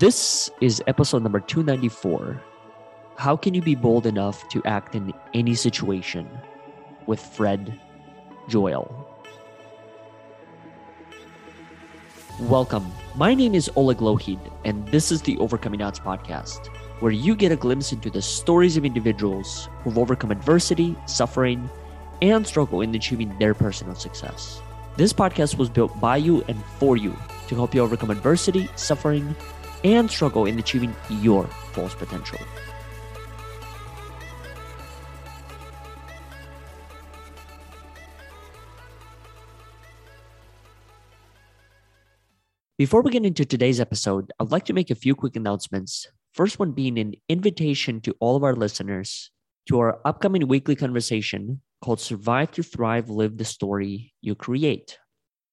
This is episode number 294. How can you be bold enough to act in any situation? With Fred Joyal? Welcome. My name is Oleg Lohid, and this is the Overcoming Odds podcast, where you get a glimpse into the stories of individuals who've overcome adversity, suffering, and struggle in achieving their personal success. This podcast was built by you and for you to help you overcome adversity, suffering, and struggle in achieving your fullest potential. Before we get into today's episode, I'd like to make a few quick announcements. First one being an invitation to all of our listeners to our upcoming weekly conversation called Survive to Thrive Live the Story You Create.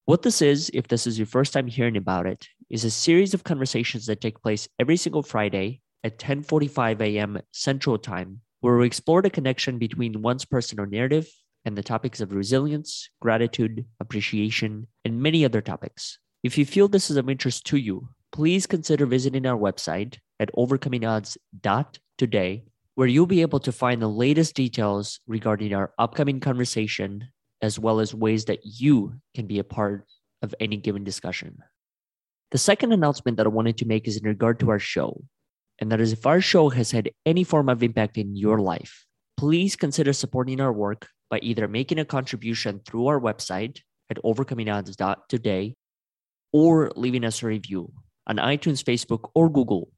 What this is, if this is your first time hearing about it, is a series of conversations that take place every single Friday at 10:45 a.m. Central Time, where we explore the connection between one's personal narrative and the topics of resilience, gratitude, appreciation, and many other topics. If you feel this is of interest to you, please consider visiting our website at overcomingodds.today, where you'll be able to find the latest details regarding our upcoming conversation as well as ways that you can be a part of any given discussion. The second announcement that I wanted to make is in regard to our show, and that is if our show has had any form of impact in your life, please consider supporting our work by either making a contribution through our website at overcomingodds.today or leaving us a review on iTunes, Facebook, or Google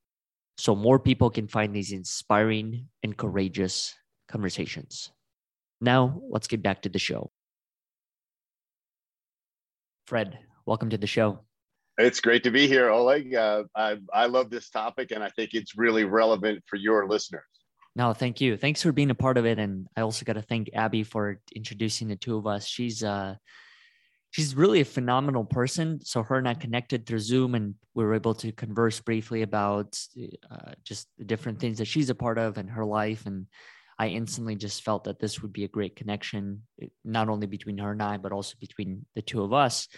so more people can find these inspiring and courageous conversations. Now, let's get back to the show. Fred, welcome to the show. It's great to be here, Oleg. Uh, I, I love this topic and I think it's really relevant for your listeners. No, thank you. Thanks for being a part of it. And I also got to thank Abby for introducing the two of us. She's uh she's really a phenomenal person. So her and I connected through Zoom and we were able to converse briefly about uh, just the different things that she's a part of in her life. And I instantly just felt that this would be a great connection, not only between her and I, but also between the two of us.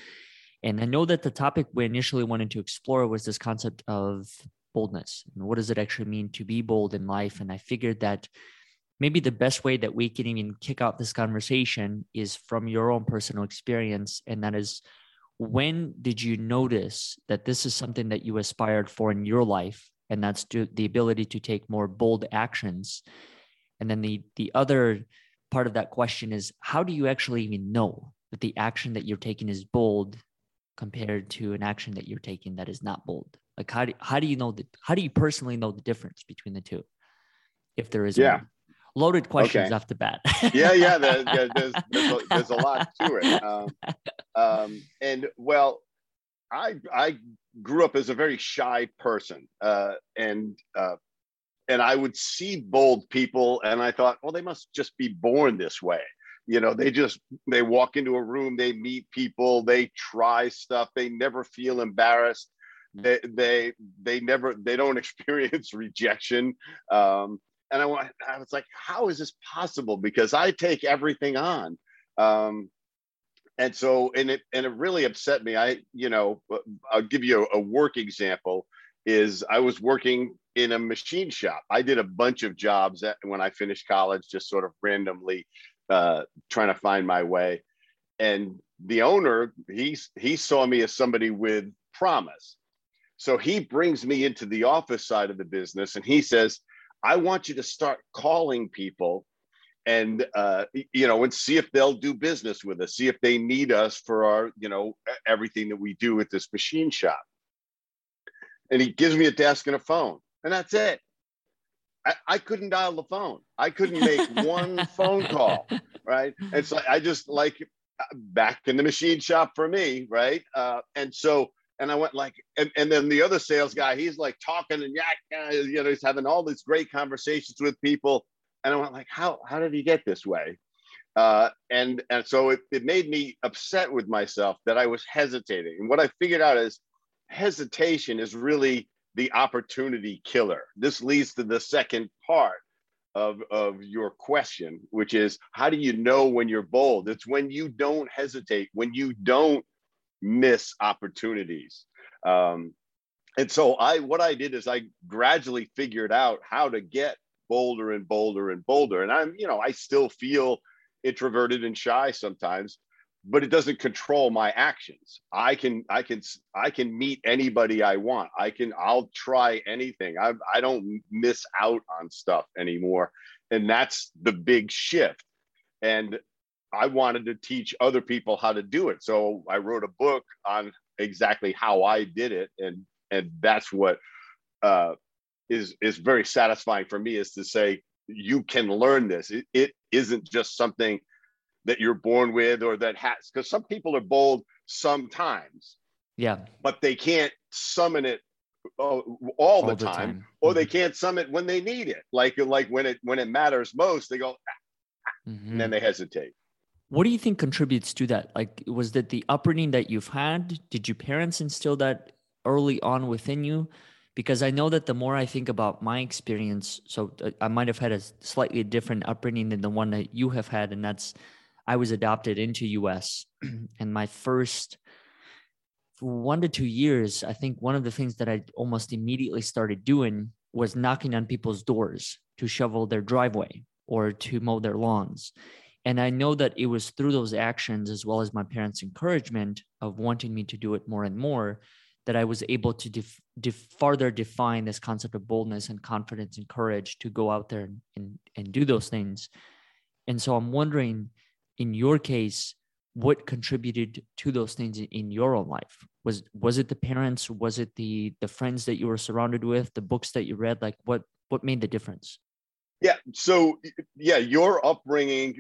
And I know that the topic we initially wanted to explore was this concept of boldness and what does it actually mean to be bold in life. And I figured that maybe the best way that we can even kick off this conversation is from your own personal experience. And that is, when did you notice that this is something that you aspired for in your life? And that's the ability to take more bold actions and then the the other part of that question is how do you actually even know that the action that you're taking is bold compared to an action that you're taking that is not bold? Like how do how do you know that how do you personally know the difference between the two? If there is yeah. One? Loaded questions okay. off the bat. yeah, yeah, there, there, there's, there's, a, there's a lot to it. Um, um, and well, I I grew up as a very shy person, uh, and uh, and I would see bold people and I thought, well, they must just be born this way. You know, they just they walk into a room, they meet people, they try stuff, they never feel embarrassed. They they they never they don't experience rejection. Um, and I, I was like, how is this possible? Because I take everything on. Um, and so and it and it really upset me. I, you know, I'll give you a, a work example is I was working in a machine shop. I did a bunch of jobs at, when I finished college, just sort of randomly uh, trying to find my way. And the owner, he, he saw me as somebody with promise. So he brings me into the office side of the business and he says, I want you to start calling people and uh, you know and see if they'll do business with us see if they need us for our you know everything that we do at this machine shop and he gives me a desk and a phone and that's it. I, I couldn't dial the phone. I couldn't make one phone call, right? And so I just like back in the machine shop for me, right? Uh, and so, and I went like, and, and then the other sales guy, he's like talking and yak, you know, he's having all these great conversations with people. And I went like, how, how did he get this way? Uh, and, and so it, it made me upset with myself that I was hesitating. And what I figured out is hesitation is really the opportunity killer. This leads to the second part of, of your question, which is how do you know when you're bold? It's when you don't hesitate, when you don't miss opportunities. Um, and so I what I did is I gradually figured out how to get bolder and bolder and bolder. And I'm, you know, I still feel introverted and shy sometimes, but it doesn't control my actions. I can I can I can meet anybody I want. I can I'll try anything. I I don't miss out on stuff anymore. And that's the big shift. And I wanted to teach other people how to do it. So I wrote a book on exactly how I did it and and that's what uh, is is very satisfying for me is to say you can learn this. It, it isn't just something that you're born with or that has because some people are bold sometimes. Yeah, but they can't summon it all, all the, time, time. or mm-hmm. they can't summon it when they need it. Like like when it when it matters most, they go, mm-hmm. and then they hesitate. What do you think contributes to that? Like, was that the upbringing that you've had? Did your parents instill that early on within you because I know that the more I think about my experience, so uh, I might have had a slightly different upbringing than the one that you have had, and that's I was adopted into US, and my first one to two years, I think one of the things that I almost immediately started doing was knocking on people's doors to shovel their driveway or to mow their lawns. And I know that it was through those actions, as well as my parents' encouragement of wanting me to do it more and more, that I was able to def, def, further define this concept of boldness and confidence and courage to go out there and, and, and do those things. And so I'm wondering, in your case, what contributed to those things in your own life? Was was it the parents? Was it the the friends that you were surrounded with? The books that you read? Like what what made the difference? Yeah. So yeah, your upbringing,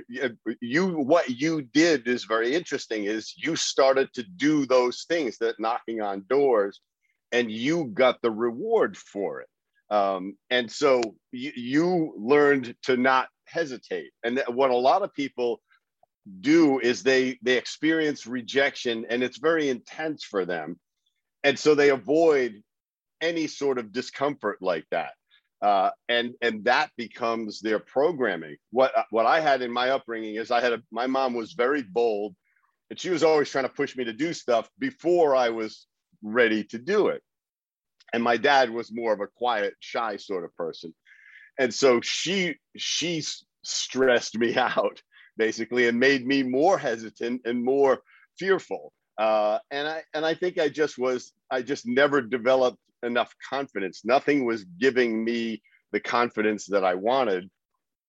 you what you did is very interesting. Is you started to do those things that knocking on doors, and you got the reward for it. Um, and so you, you learned to not hesitate. And what a lot of people do is they they experience rejection, and it's very intense for them, and so they avoid any sort of discomfort like that uh, and and that becomes their programming. What what I had in my upbringing is I had a, my mom was very bold, and she was always trying to push me to do stuff before I was ready to do it. And my dad was more of a quiet, shy sort of person, and so she she stressed me out basically and made me more hesitant and more fearful. Uh, and I and I think I just was I just never developed enough confidence. Nothing was giving me the confidence that I wanted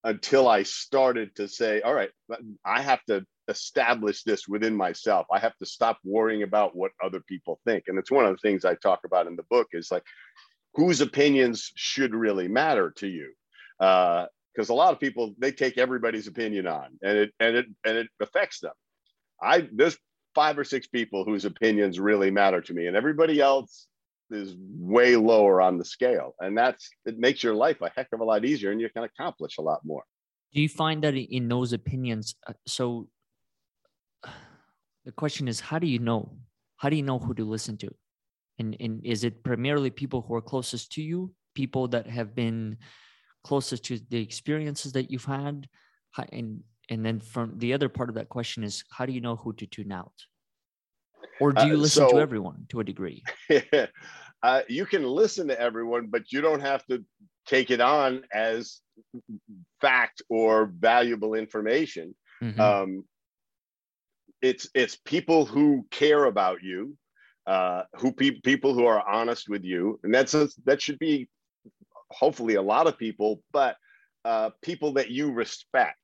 until I started to say, all right, I have to establish this within myself. I have to stop worrying about what other people think. And it's one of the things I talk about in the book is like, whose opinions should really matter to you? Because a lot of people they take everybody's opinion on, and it and it and it affects them. I there's five or six people whose opinions really matter to me, and everybody else is way lower on the scale and that's it makes your life a heck of a lot easier and you can accomplish a lot more. Do you find that in those opinions uh, so the question is how do you know? How do you know who to listen to? And, and is it primarily people who are closest to you? People that have been closest to the experiences that you've had? And and then from the other part of that question is how do you know who to tune out? Or do you uh, listen so, to everyone to a degree? Uh, you can listen to everyone but you don't have to take it on as fact or valuable information. Mm-hmm. um, it's it's people who care about you uh, who pe- people who are honest with you and that's a, that should be hopefully a lot of people but uh, people that you respect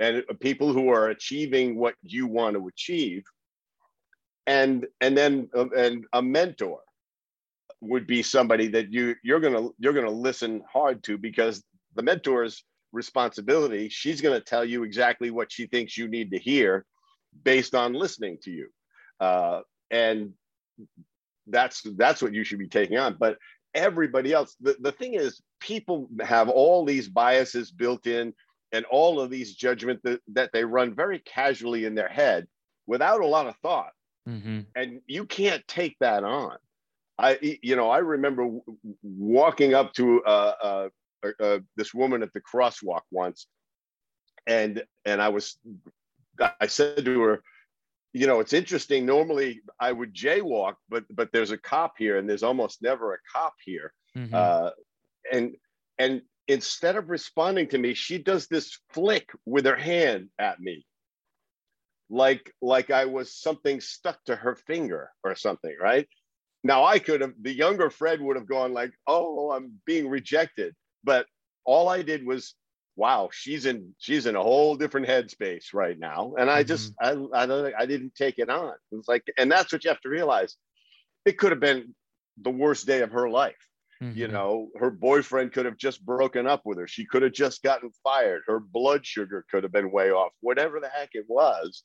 and people who are achieving what you want to achieve. And and then uh, and a mentor would be somebody that you you're gonna you're gonna listen hard to because the mentor's responsibility she's gonna tell you exactly what she thinks you need to hear based on listening to you. Uh, and that's that's what you should be taking on. But everybody else the, the thing is people have all these biases built in and all of these judgment that, that they run very casually in their head without a lot of thought Mm-hmm. And you can't take that on. I, you know, I remember walking up to uh, uh, uh, this woman at the crosswalk once, and and I was, I said to her, you know, it's interesting. Normally, I would jaywalk, but but there's a cop here, and there's almost never a cop here. Mm-hmm. Uh, and and instead of responding to me, she does this flick with her hand at me, like like I was something stuck to her finger or something, right? Now I could have the younger Fred would have gone like, "Oh, I'm being rejected," but all I did was wow, she's in she's in a whole different headspace right now. And I just mm-hmm. I I don't I didn't take it on. It's like, and that's what you have to realize. It could have been the worst day of her life. Mm-hmm. You know, her boyfriend could have just broken up with her. She could have just gotten fired. Her blood sugar could have been way off. Whatever the heck it was.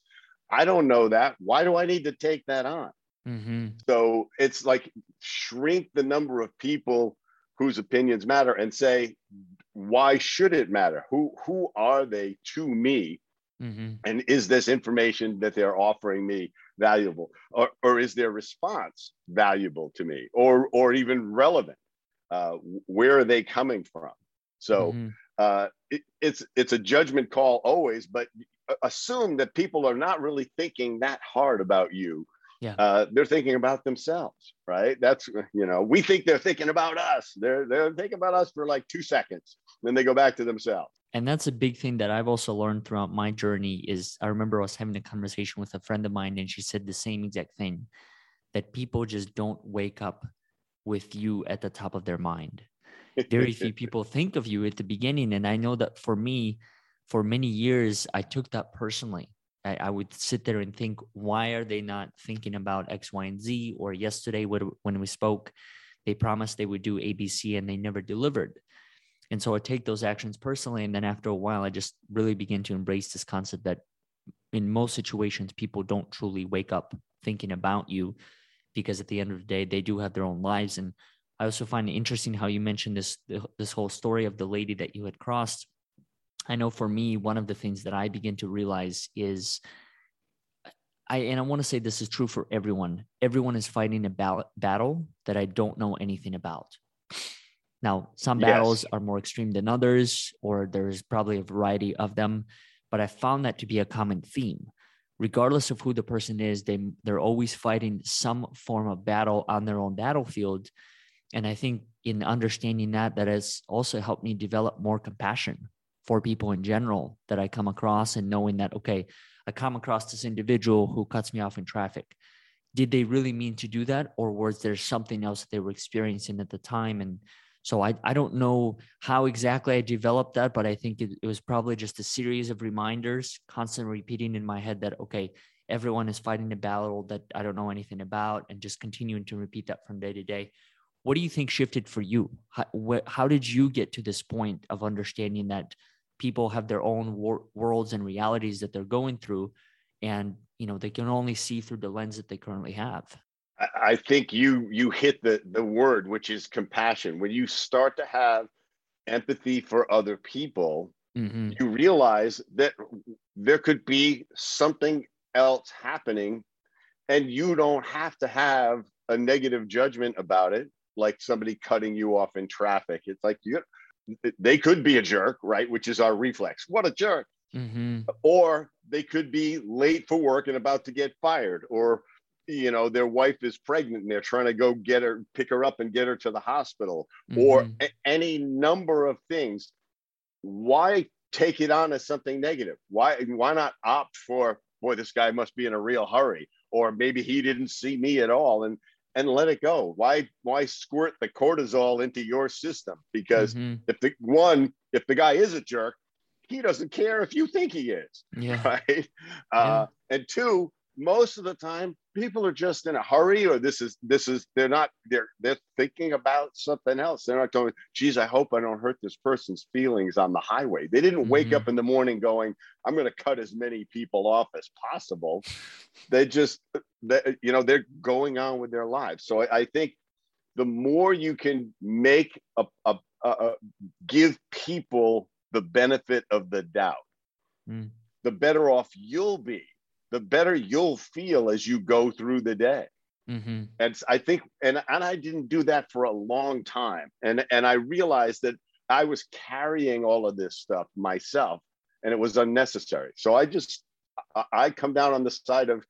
I don't know that. Why do I need to take that on? Mm-hmm. So it's like shrink the number of people whose opinions matter and say why should it matter? Who who are they to me? Mm-hmm. and is this information that they're offering me valuable? Or, or is their response valuable to me or or even relevant? Uh, where are they coming from? So mm-hmm. uh, it, it's it's a judgment call always but assume that people are not really thinking that hard about you yeah. Uh, they're thinking about themselves, right? That's you know, we think they're thinking about us. They're they're thinking about us for like two seconds, then they go back to themselves. And that's a big thing that I've also learned throughout my journey. Is I remember I was having a conversation with a friend of mine, and she said the same exact thing, that people just don't wake up with you at the top of their mind. Very few people think of you at the beginning, and I know that for me, for many years, I took that personally I, I, would sit there and think, why are they not thinking about X, Y, and Z? Or yesterday, when we spoke, they promised they would do ABC and they never delivered. And so I take those actions personally. And then after a while, I just really begin to embrace this concept that in most situations, people don't truly wake up thinking about you because at the end of the day, they do have their own lives. And I also find it interesting how you mentioned this this whole story of the lady that you had crossed I know for me, one of the things that I begin to realize is I and I want to say this is true for everyone. Everyone is fighting a ba- battle that I don't know anything about. Now, some yes. battles are more extreme than others, or there's probably a variety of them, but I found that to be a common theme. Regardless of who the person is, they they're always fighting some form of battle on their own battlefield. And I think in understanding that, that has also helped me develop more compassion for people in general that I come across and knowing that, okay, I come across this individual who cuts me off in traffic. Did they really mean to do that? Or was there something else that they were experiencing at the time? And so I, I don't know how exactly I developed that, but I think it, it was probably just a series of reminders, constantly repeating in my head that, okay, everyone is fighting a battle that I don't know anything about, and just continuing to repeat that from day to day. What do you think shifted for you? How, wh- how did you get to this point of understanding that people have their own wor- worlds and realities that they're going through and you know they can only see through the lens that they currently have. I think you you hit the the word which is compassion. When you start to have empathy for other people mm-hmm. you realize that there could be something else happening and you don't have to have a negative judgment about it like somebody cutting you off in traffic. It's like you they could be a jerk, right? Which is our reflex. What a jerk. Mm-hmm. Or they could be late for work and about to get fired, or you know their wife is pregnant and they're trying to go get her, pick her up and get her to the hospital, mm-hmm. or a- any number of things. Why take it on as something negative? Why why not opt for boy, this guy must be in a real hurry, or maybe he didn't see me at all, and and let it go. Why why squirt the cortisol into your system? Because mm-hmm. if the one, if the guy is a jerk, he doesn't care if you think he is. Yeah. Right. Yeah. Uh, and two, most of the time people are just in a hurry or this is this is they're not they're they're thinking about something else. They're not going geez i hope i don't hurt this person's feelings on the highway. They didn't wake mm-hmm. up in the morning going i'm going to cut as many people off as possible. They just they, you know they're going on with their lives. So i, I think the more you can make a, a, a, a give people the benefit of the doubt mm. the better off you'll be the better you'll feel as you go through the day. Mm-hmm. And I think, and, and I didn't do that for a long time. And, and I realized that I was carrying all of this stuff myself and it was unnecessary. So I just, I come down on the side of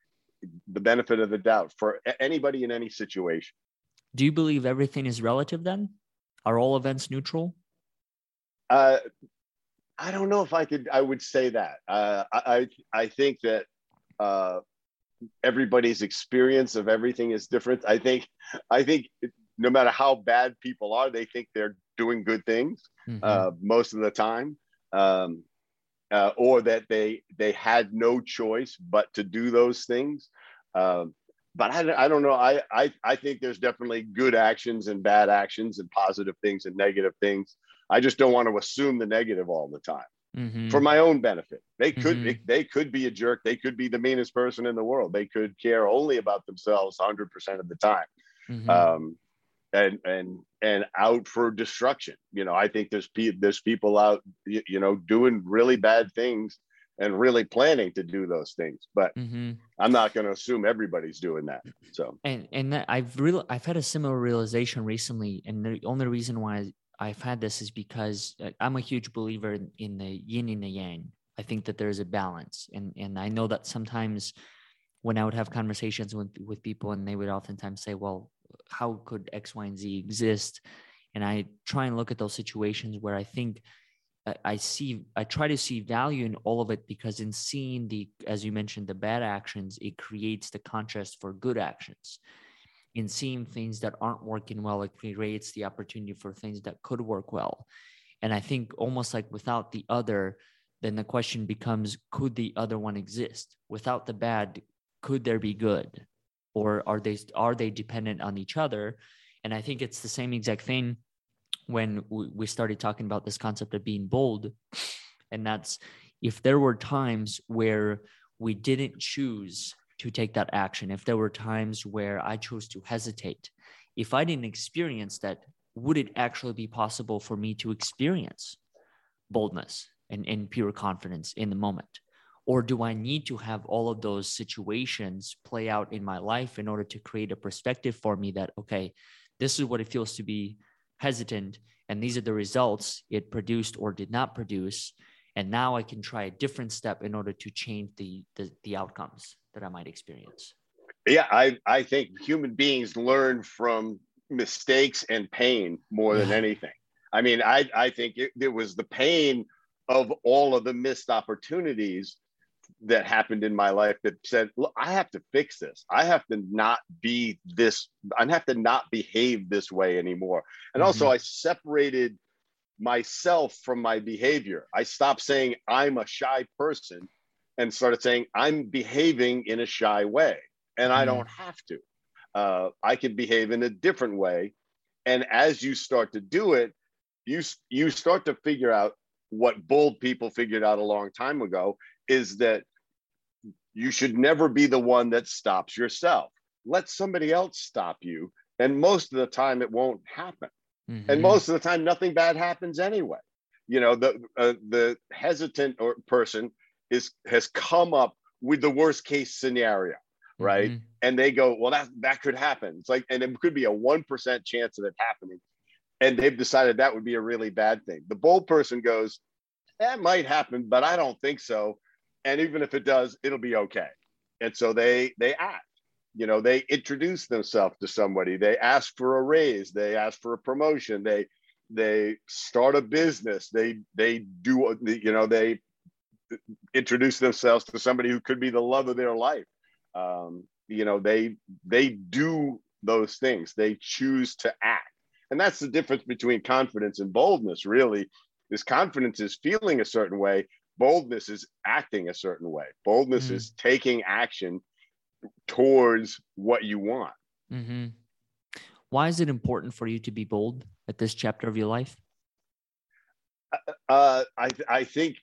the benefit of the doubt for anybody in any situation. Do you believe everything is relative then? Are all events neutral? Uh, I don't know if I could. I would say that. Uh, I I think that uh, everybody's experience of everything is different. I think I think no matter how bad people are, they think they're doing good things mm-hmm. uh, most of the time, um, uh, or that they they had no choice but to do those things. Um, but I, I don't know. I, I I think there's definitely good actions and bad actions and positive things and negative things. I just don't want to assume the negative all the time. Mm-hmm. For my own benefit, they could mm-hmm. they could be a jerk. They could be the meanest person in the world. They could care only about themselves 100 percent of the time. Mm-hmm. Um, and and and out for destruction. You know, I think there's pe- there's people out, you, you, know, doing really bad things and really planning to do those things. But mm-hmm. I'm not going to assume everybody's doing that. So and and I've really I've had a similar realization recently, and the only reason why I've had this is because uh, I'm a huge believer in, the yin and the yang. I think that there's a balance, and and I know that sometimes when I would have conversations with with people, and they would oftentimes say, "Well, how could X, Y, and Z exist? And I try and look at those situations where I think I see, I try to see value in all of it because in seeing the, as you mentioned, the bad actions, it creates the contrast for good actions. In seeing things that aren't working well, it creates the opportunity for things that could work well. And I think almost like without the other, then the question becomes could the other one exist? Without the bad, could there be good? or are they are they dependent on each other and i think it's the same exact thing when we started talking about this concept of being bold and that's if there were times where we didn't choose to take that action if there were times where i chose to hesitate if i didn't experience that would it actually be possible for me to experience boldness and, and pure confidence in the moment or do I need to have all of those situations play out in my life in order to create a perspective for me that, okay, this is what it feels to be hesitant, and these are the results it produced or did not produce. And now I can try a different step in order to change the, the, the outcomes that I might experience. Yeah, I, I think human beings learn from mistakes and pain more than anything. I mean, I, I think it, it was the pain of all of the missed opportunities that happened in my life that said, look, I have to fix this. I have to not be this, I have to not behave this way anymore. And mm-hmm. also, I separated myself from my behavior. I stopped saying I'm a shy person and started saying I'm behaving in a shy way. And. I don't have to. Uh, I can behave in a different way. And as you start to do it, you, you start to figure out what bold people figured out a long time ago is that you should never be the one that stops yourself. Let somebody else stop you. And most of the time, it won't happen. Mm-hmm. And most of the time, nothing bad happens anyway. You know, the uh, the hesitant or person is has come up with the worst case scenario, right? Mm-hmm. And they go, well, that that could happen. It's like, and it could be a one percent chance of it happening, and they've decided that would be a really bad thing. The bold person goes, that might happen, but I don't think so and even if it does it'll be okay and so they they act you know they introduce themselves to somebody they ask for a raise they ask for a promotion they they start a business they they do you know they introduce themselves to somebody who could be the love of their life. Um, you know they they do those things. They choose to act. And that's the difference between confidence and boldness really this confidence is feeling a certain way. Boldness is acting a certain way. Boldness mm-hmm. is taking action towards what you want. Mm-hmm. why is it important for you to be bold at this chapter of your life? Uh, uh I, I think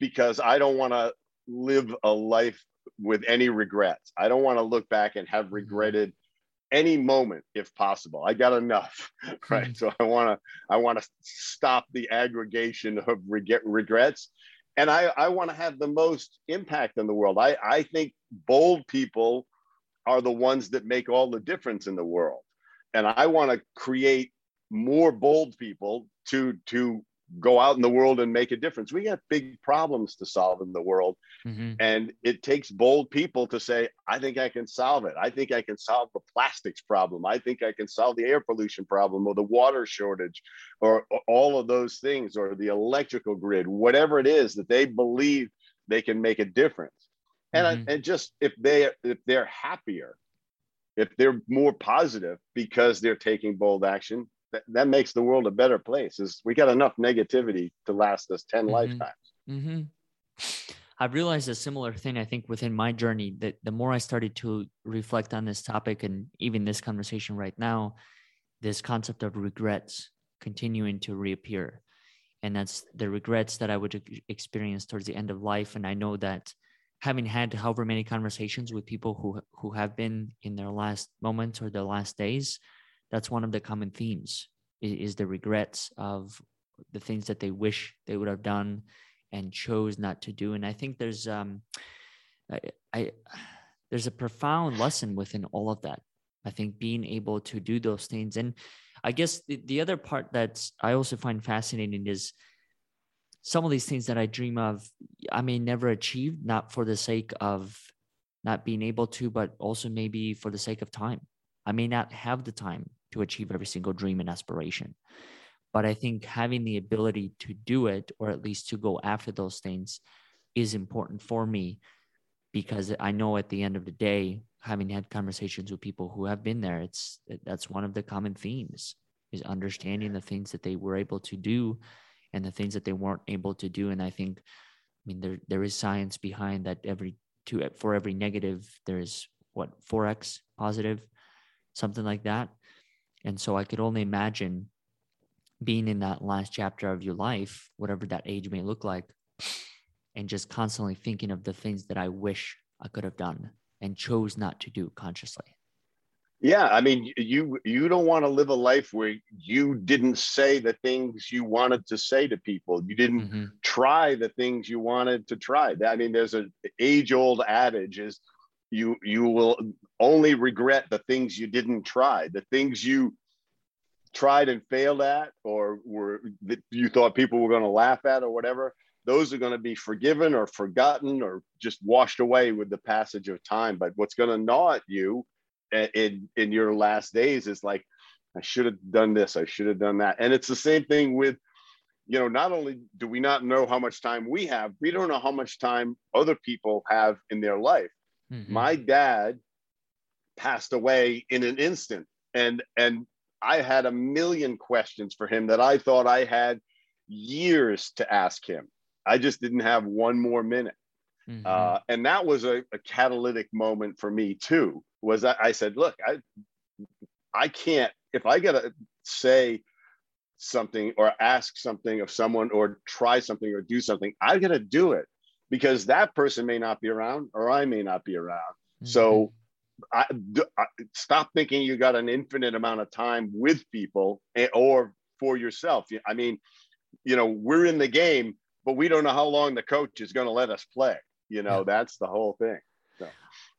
because i don't want to live a life with any regrets i don't want to look back and have mm-hmm. regretted any moment if possible i got enough right mm-hmm. so i want to i want to stop the aggregation of regret, regrets and I, I want to have the most impact in the world. I, I think bold people are the ones that make all the difference in the world. And I want to create more bold people to, to go out in the world and make a difference. We got big problems to solve in the world. Mm-hmm. And it takes bold people to say, I think I can solve it. I think I can solve the plastics problem. I think I can solve the air pollution problem or the water shortage or, or all of those things or the electrical grid, whatever it is that they believe they can make a difference. And, mm-hmm. and just if they if they're happier, if they're more positive because they're taking bold action, that, that makes the world a better place is we got enough negativity to last us 10 mm-hmm. lifetimes mm-hmm. i've realized a similar thing i think within my journey that the more i started to reflect on this topic and even this conversation right now this concept of regrets continuing to reappear and that's the regrets that i would experience towards the end of life and i know that having had however many conversations with people who who have been in their last moments or their last days that's one of the common themes is, is the regrets of the things that they wish they would have done and chose not to do. And I think there's um, I, I there's a profound lesson within all of that. I think being able to do those things, and I guess the, the other part that I also find fascinating is some of these things that I dream of, I may never achieve, not for the sake of not being able to, but also maybe for the sake of time. I may not have the time to achieve every single dream and aspiration. But I think having the ability to do it, or at least to go after those things, is important for me because I know at the end of the day, having had conversations with people who have been there, it's that's one of the common themes is understanding the things that they were able to do and the things that they weren't able to do. And I think, I mean, there there is science behind that. Every two for every negative, there's what four x positive, something like that. And so I could only imagine being in that last chapter of your life, whatever that age may look like, and just constantly thinking of the things that I wish I could have done and chose not to do consciously. Yeah, I mean, you you don't want to live a life where you didn't say the things you wanted to say to people. You didn't mm-hmm. try the things you wanted to try. I mean, there's an age-old adage is you you will only regret the things you didn't try, the things you tried and failed at, or were that you thought people were going to laugh at, or whatever. Those are going to be forgiven or forgotten or just washed away with the passage of time. But what's going to gnaw at you in in your last days is like, I should have done this, I should have done that, and it's the same thing with you know, not only do we not know how much time we have, we don't know how much time other people have in their life. Mm-hmm. My dad passed away in an instant, and and I had a million questions for him that I thought I had years to ask him. I just didn't have one more minute. Mm-hmm. Uh, and that was a, a, catalytic moment for me too. Was I, I said, look, I I can't if I gotta say something or ask something of someone or try something or do something, I gotta do it because that person may not be around or I may not be around. Mm-hmm. So I, I, stop thinking you got an infinite amount of time with people and, or for yourself. I mean, you know, we're in the game, but we don't know how long the coach is going to let us play. You know, yeah. that's the whole thing. So.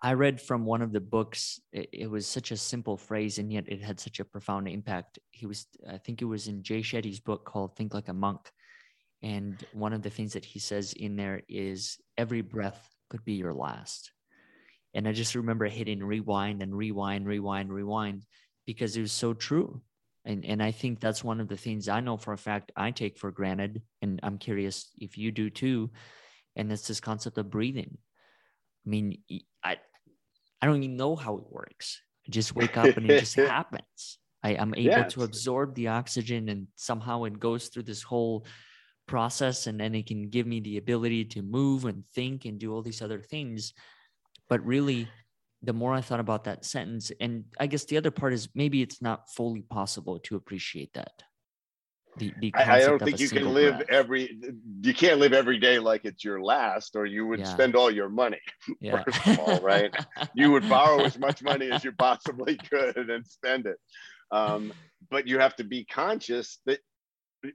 I read from one of the books. It, it, was such a simple phrase, and yet it had such a profound impact. He was, I think it was in Jay Shetty's book called "Think Like a Monk," And one of the things that he says in there is every breath could be your last. And I just remember hitting rewind and rewind, rewind, rewind because it was so true. And, and I think that's one of the things I know for a fact I take for granted. And I'm curious if you do too. And it's this concept of breathing. I mean, I, I don't even know how it works. I just wake up and it just happens. I, am able to absorb the oxygen and somehow it goes through this whole process and then it can give me the ability to move and think and do all these other things but really the more i thought about that sentence and i guess the other part is maybe it's not fully possible to appreciate that the, the I, I, don't think you can live breath. every you can't live every day like it's your last or you would yeah. spend all your money yeah. first of all right you would borrow as much money as you possibly could and spend it um, but you have to be conscious that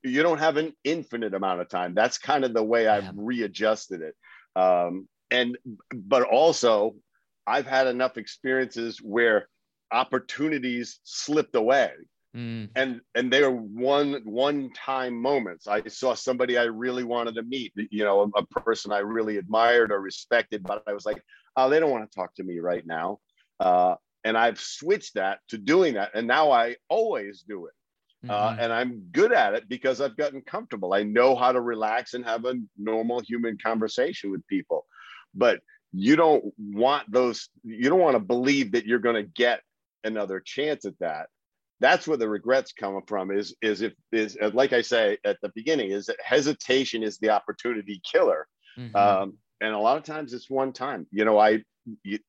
you don't have an infinite amount of time. That's kind of the way I've readjusted it. Um, and but also, I've had enough experiences where opportunities slipped away. Mm. And and they are one one time moments. I saw somebody I really wanted to meet, you know, a, a person I really admired or respected, but I was like, oh, they don't want to talk to me right now. Uh, and I've switched that to doing that, and now I always do it. Uh, mm-hmm. Uh, and I'm good at it because I've gotten comfortable. I know how to relax and have a normal human conversation with people. But you don't want those, you don't want to believe that you're going to get another chance at that that's where the regrets come from is is if is uh, like i say at the beginning is that hesitation is the opportunity killer mm-hmm. um, and a lot of times it's one time you know i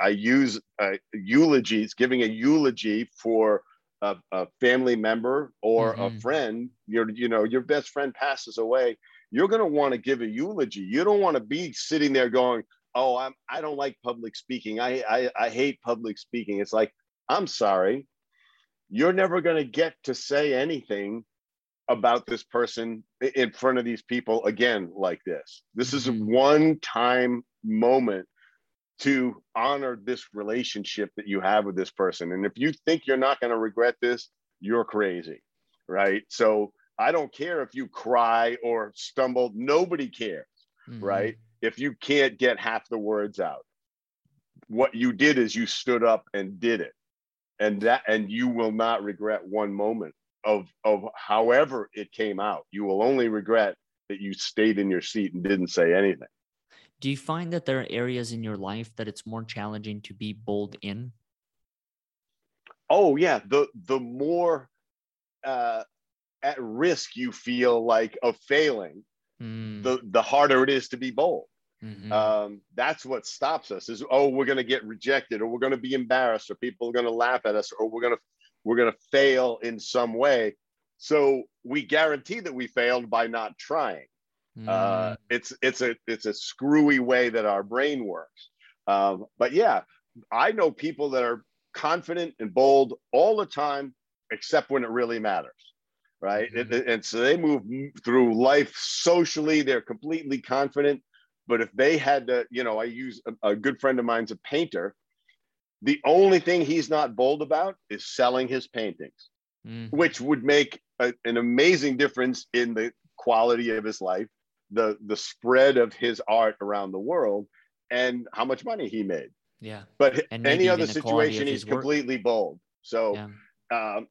i use uh, eulogies giving a eulogy for a, a family member or mm-hmm. a friend your you know your best friend passes away you're going to want to give a eulogy you don't want to be sitting there going oh i'm i don't like public speaking I, I i hate public speaking it's like i'm sorry you're never going to get to say anything about this person in front of these people again like this. This is a mm-hmm. one time moment to honor this relationship that you have with this person. And if you think you're not going to regret this, you're crazy, right? So I don't care if you cry or stumble, nobody cares, mm-hmm. right? If you can't get half the words out. What you did is you stood up and did it and that and you will not regret one moment of of however it came out you will only regret that you stayed in your seat and didn't say anything do you find that there are areas in your life that it's more challenging to be bold in oh yeah the the more uh, at risk you feel like of failing mm. the the harder it is to be bold Mm-hmm. Um, that's what stops us is oh we're going to get rejected or we're going to be embarrassed or people are going to laugh at us or we're going to we're going to fail in some way so we guarantee that we failed by not trying mm. uh, it's it's a it's a screwy way that our brain works um, but yeah i know people that are confident and bold all the time except when it really matters right mm-hmm. and, and so they move through life socially they're completely confident but if they had to, you know, I use a, a good friend of mine's a painter. The only thing he's not bold about is selling his paintings, mm. which would make a, an amazing difference in the quality of his life, the the spread of his art around the world, and how much money he made. Yeah. But any other situation, he's completely bold. So, yeah. um,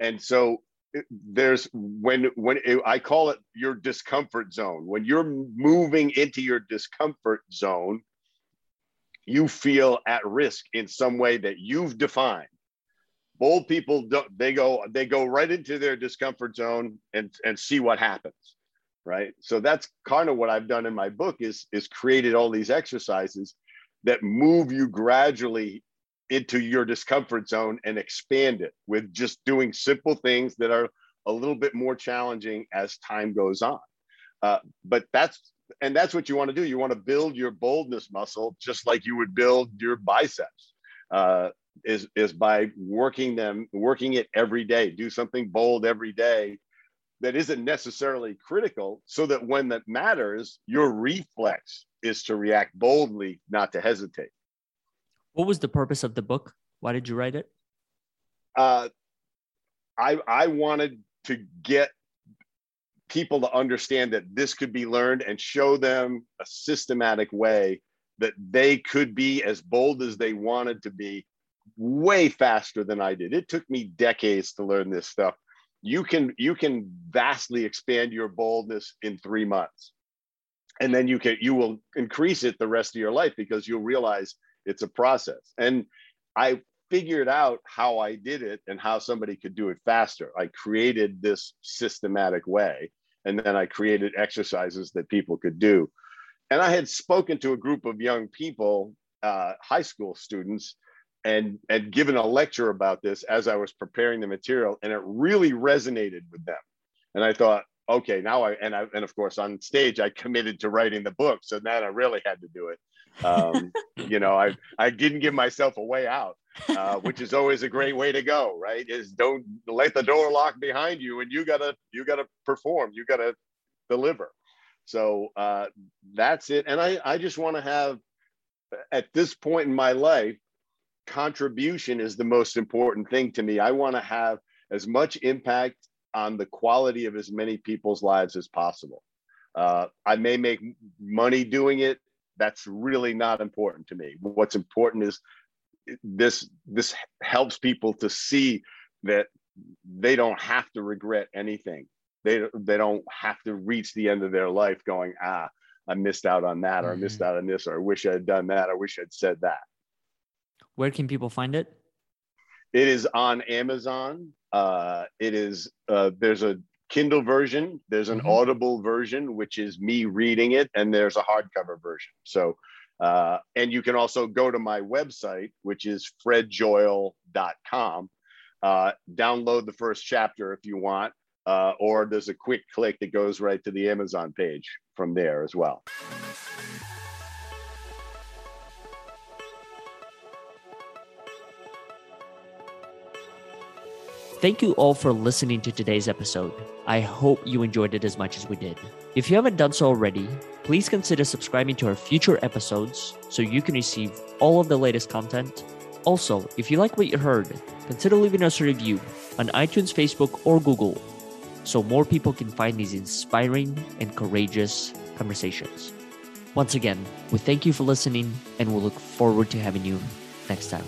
and so there's when when it, I call it your discomfort zone. When you're moving into your discomfort zone, you feel at risk in some way that you've defined. Bold people don't they go they go right into their discomfort zone and and see what happens. Right. So that's kind of what I've done in my book is is created all these exercises that move you gradually into your discomfort zone and expand it with just doing simple things that are a little bit more challenging as time goes on. Uh, but that's and that's what you want to do. You want to build your boldness muscle just like you would build your biceps. Uh, is is by working them, working it every day. Do something bold every day that isn't necessarily critical, so that when that matters, your reflex is to react boldly, not to hesitate. What was the purpose of the book? Why did you write it? Uh, I I wanted to get people to understand that this could be learned and show them a systematic way that they could be as bold as they wanted to be way faster than I did. It took me decades to learn this stuff. You can you can vastly expand your boldness in 3 months. And then you can you will increase it the rest of your life because you'll realize it's a process. And I figured out how I did it and how somebody could do it faster. I created this systematic way. And then I created exercises that people could do. And I had spoken to a group of young people, uh, high school students, and, and given a lecture about this as I was preparing the material. And it really resonated with them. And I thought, okay, now I, and I, and of course on stage, I committed to writing the book. So then I really had to do it. Um, you know, I I didn't give myself a way out, uh, which is always a great way to go, right? Is don't let the door lock behind you, and you gotta you gotta perform, you gotta deliver. So uh, that's it. And I I just want to have at this point in my life, contribution is the most important thing to me. I want to have as much impact on the quality of as many people's lives as possible. Uh, I may make money doing it. That's really not important to me. What's important is this this helps people to see that they don't have to regret anything. They they don't have to reach the end of their life going ah I missed out on that or I missed mm-hmm. out on this or I wish I had done that. I wish I'd said that. Where can people find it? It is on Amazon. Uh, it is uh, there's a Kindle version, there's an mm-hmm. Audible version, which is me reading it, and there's a hardcover version. So, uh, and you can also go to my website, which is fredjoyal.com. Uh, download the first chapter if you want, uh, or there's a quick click that goes right to the Amazon page from there as well. Thank you all for listening to today's episode. I hope you enjoyed it as much as we did. If you haven't done so already, please consider subscribing to our future episodes so you can receive all of the latest content. Also, if you like what you heard, consider leaving us a review on iTunes, Facebook, or Google so more people can find these inspiring and courageous conversations. Once again, we thank you for listening and we'll look forward to having you next time.